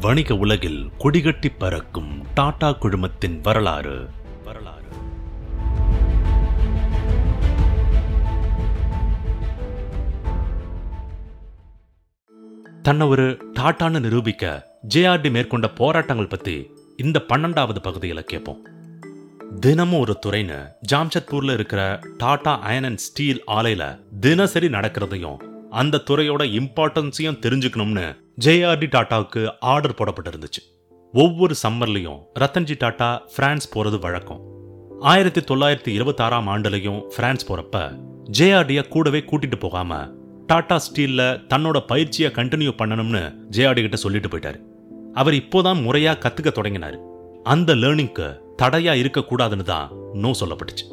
வணிக உலகில் கொடிகட்டி பறக்கும் டாடா குழுமத்தின் வரலாறு. வரலாறு தன்னை ஒரு டாட்டான்னு நிரூபிக்க ஜேஆர்டி மேற்கொண்ட போராட்டங்கள் பத்தி இந்த பன்னெண்டாவது பகுதியில் கேட்போம் தினமும் ஒரு துறைன்னு ஜாம்ஷத்பூர்ல இருக்கிற டாடா அயன் அண்ட் ஸ்டீல் ஆலையில தினசரி நடக்கிறதையும் அந்த துறையோட இம்பார்ட்டன்ஸையும் தெரிஞ்சுக்கணும்னு ஜேஆர்டி டாட்டாவுக்கு ஆர்டர் போடப்பட்டிருந்துச்சு. ஒவ்வொரு சம்மர்லையும் ரத்தன்ஜி டாட்டா பிரான்ஸ் போறது வழக்கம். ஆயிரத்தி தொள்ளாயிரத்தி இருபத்தி ஆறாம் ஆண்டுலையும் பிரான்ஸ் போறப்ப ஜேஆர்டியை கூடவே கூட்டிட்டு போகாம டாடா ஸ்டீல்ல தன்னோட பயிற்சியை கண்டினியூ பண்ணணும்னு ஜேஆர்டி கிட்ட சொல்லிட்டு போயிட்டாரு. அவர் இப்போதான் முறையா கத்துக்க தொடங்கினாரு. அந்த லேர்னிங்க்கு தடையா இருக்கக்கூடாதுன்னு தான் நோ சொல்லப்பட்டுச்சு.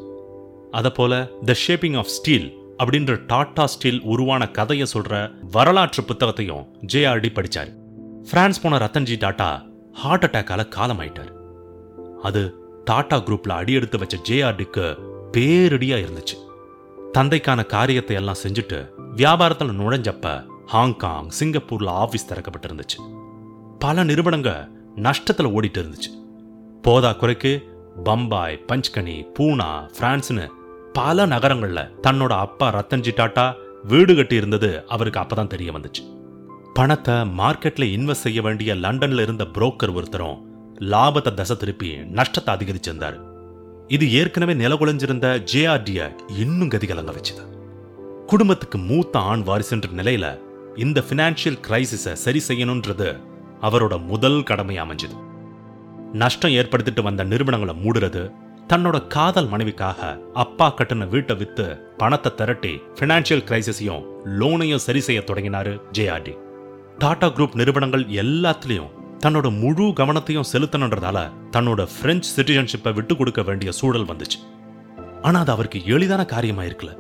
அத போல த ஷேப்பிங் ஆஃப் ஸ்டீல் அப்படின்ற டாடா ஸ்டீல் உருவான கதையை சொல்ற வரலாற்று புத்தகத்தையும் ஜேஆர்டி படிச்சாரு. பிரான்ஸ் போன ரத்தன்ஜி டாட்டா ஹார்ட் அட்டாக்கால காலமாயிட்டார். அது டாடா குரூப்ல அடியெடுத்து வச்ச ஜேஆர்டிக்கு பேரடியா இருந்துச்சு. தந்தைக்கான காரியத்தை எல்லாம் செஞ்சுட்டு வியாபாரத்துல நுழைஞ்சப்ப ஹாங்காங் சிங்கப்பூர்ல ஆபீஸ் திறக்கப்பட்டிருந்துச்சு. பல நிறுவனங்க நஷ்டத்துல ஓடிட்டு இருந்துச்சு. போதா குறைக்கு பம்பாய் பஞ்ச்கனி பூனா பிரான்ஸ்னு பல நகரங்கள்ல தன்னோட அப்பா ரத்தன்ஜி டாட்டா வீடு கட்டி இருந்தது அவருக்கு அப்பதான் தெரிய வந்துச்சு. பணத்தை மார்க்கெட்ல இன்வெஸ்ட் செய்ய வேண்டிய லண்டன்ல இருந்த புரோக்கர் ஒருத்தரும் லாபத்தை தசை திருப்பி நஷ்டத்தை அதிகரிச்சிருந்தார் இது ஏற்கனவே நிலகுலைஞ்சிருந்த ஜேஆர்டிய இன்னும் கதிகலங்க வச்சுது. குடும்பத்துக்கு மூத்த ஆண் வாரிசுன்ற நிலையில இந்த பினான்சியல் கிரைசிஸை சரி செய்யணும்ன்றது அவரோட முதல் கடமை அமைஞ்சது. நஷ்டம் ஏற்படுத்திட்டு வந்த நிறுவனங்களை மூடுறது தன்னோட காதல் மனைவிக்காக அப்பா கட்டின வீட்டை வித்து பணத்தை திரட்டி பினான்சியல் கிரைசிஸையும் லோனையும் சரி செய்ய தொடங்கினாரு ஜேஆர்டி டாடா குரூப் நிறுவனங்கள் எல்லாத்துலயும் தன்னோட முழு கவனத்தையும் செலுத்தணுன்றதால தன்னோட பிரெஞ்சு சிட்டிசன்ஷிப்பை விட்டு கொடுக்க வேண்டிய சூழல் வந்துச்சு. ஆனா அது அவருக்கு எளிதான காரியமா இருக்கல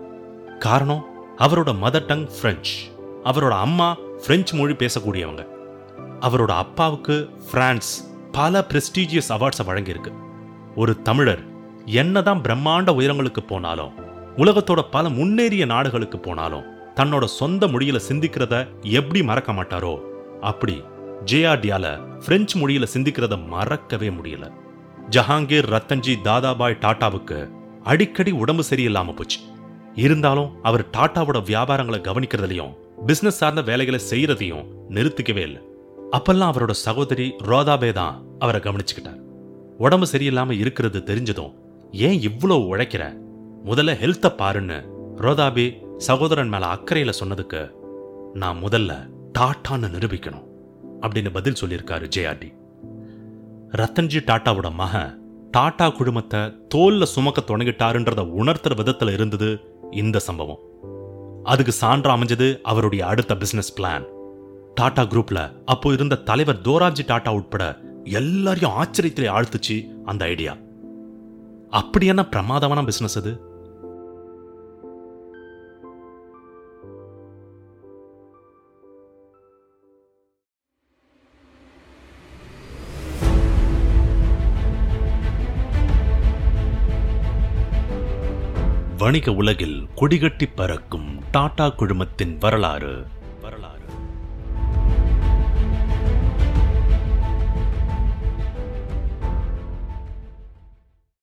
காரணம் அவரோட மதர் டங் பிரெஞ்சு அவரோட அம்மா பிரெஞ்சு மொழி பேசக்கூடியவங்க. அவரோட அப்பாவுக்கு பிரான்ஸ் பல பிரஸ்டீஜியஸ் அவார்ட்ஸை வழங்கியிருக்கு. ஒரு தமிழர் என்னதான் பிரம்மாண்ட உயரங்களுக்கு போனாலும் உலகத்தோட பல முன்னேறிய நாடுகளுக்கு போனாலும் தன்னோட சொந்த மொழியில சிந்திக்கிறத எப்படி மறக்க மாட்டாரோ அப்படி ஜேஆர்டியால பிரெஞ்சு மொழியில சிந்திக்கிறத மறக்கவே முடியல. ஜஹாங்கீர் ரத்தன்ஜி தாதாபாய் டாட்டாவுக்கு அடிக்கடி உடம்பு சரியில்லாம போச்சு. இருந்தாலும் அவர் டாட்டாவோட வியாபாரங்களை கவனிக்கிறதுலையும் பிசினஸ் சார்ந்த வேலைகளை செய்யறதையும் நிறுத்திக்கவே இல்லை. அப்பெல்லாம் அவரோட சகோதரி ரோதாபே தான் அவரை கவனிச்சுக்கிட்டார். உடம்பு சரியில்லாம இருக்கிறது தெரிஞ்சதும் ஏன் இவ்வளோ உழைக்கிற? முதல்ல ஹெல்த்தை பாருன்னு ரோதாபி சகோதரன் மேல அக்கறையில சொன்னதுக்கு நான் முதல்ல டாட்டான்னு நிரூபிக்கணும் அப்படின்னு பதில் சொல்லியிருக்காரு ஜேஆர்டி. ரத்தன்ஜி டாட்டாவோட மகன் டாடா குழுமத்தை தோல்ல சுமக்க தொடங்கிட்டாருன்றத உணர்த்துற விதத்துல இருந்தது இந்த சம்பவம். அதுக்கு சான்றா அமைஞ்சது அவருடைய அடுத்த பிசினஸ் பிளான் டாடா குரூப்ல அப்போ இருந்த தலைவர் தோராஜி டாடா உட்பட எல்லாரையும் ஆச்சரியத்திலே ஆழ்த்துச்சு அந்த ஐடியா. அப்படி என்ன பிரமாதமான பிசினஸ் அது. வணிக உலகில் கொடிகட்டி பறக்கும் டாடா குழுமத்தின் வரலாறு.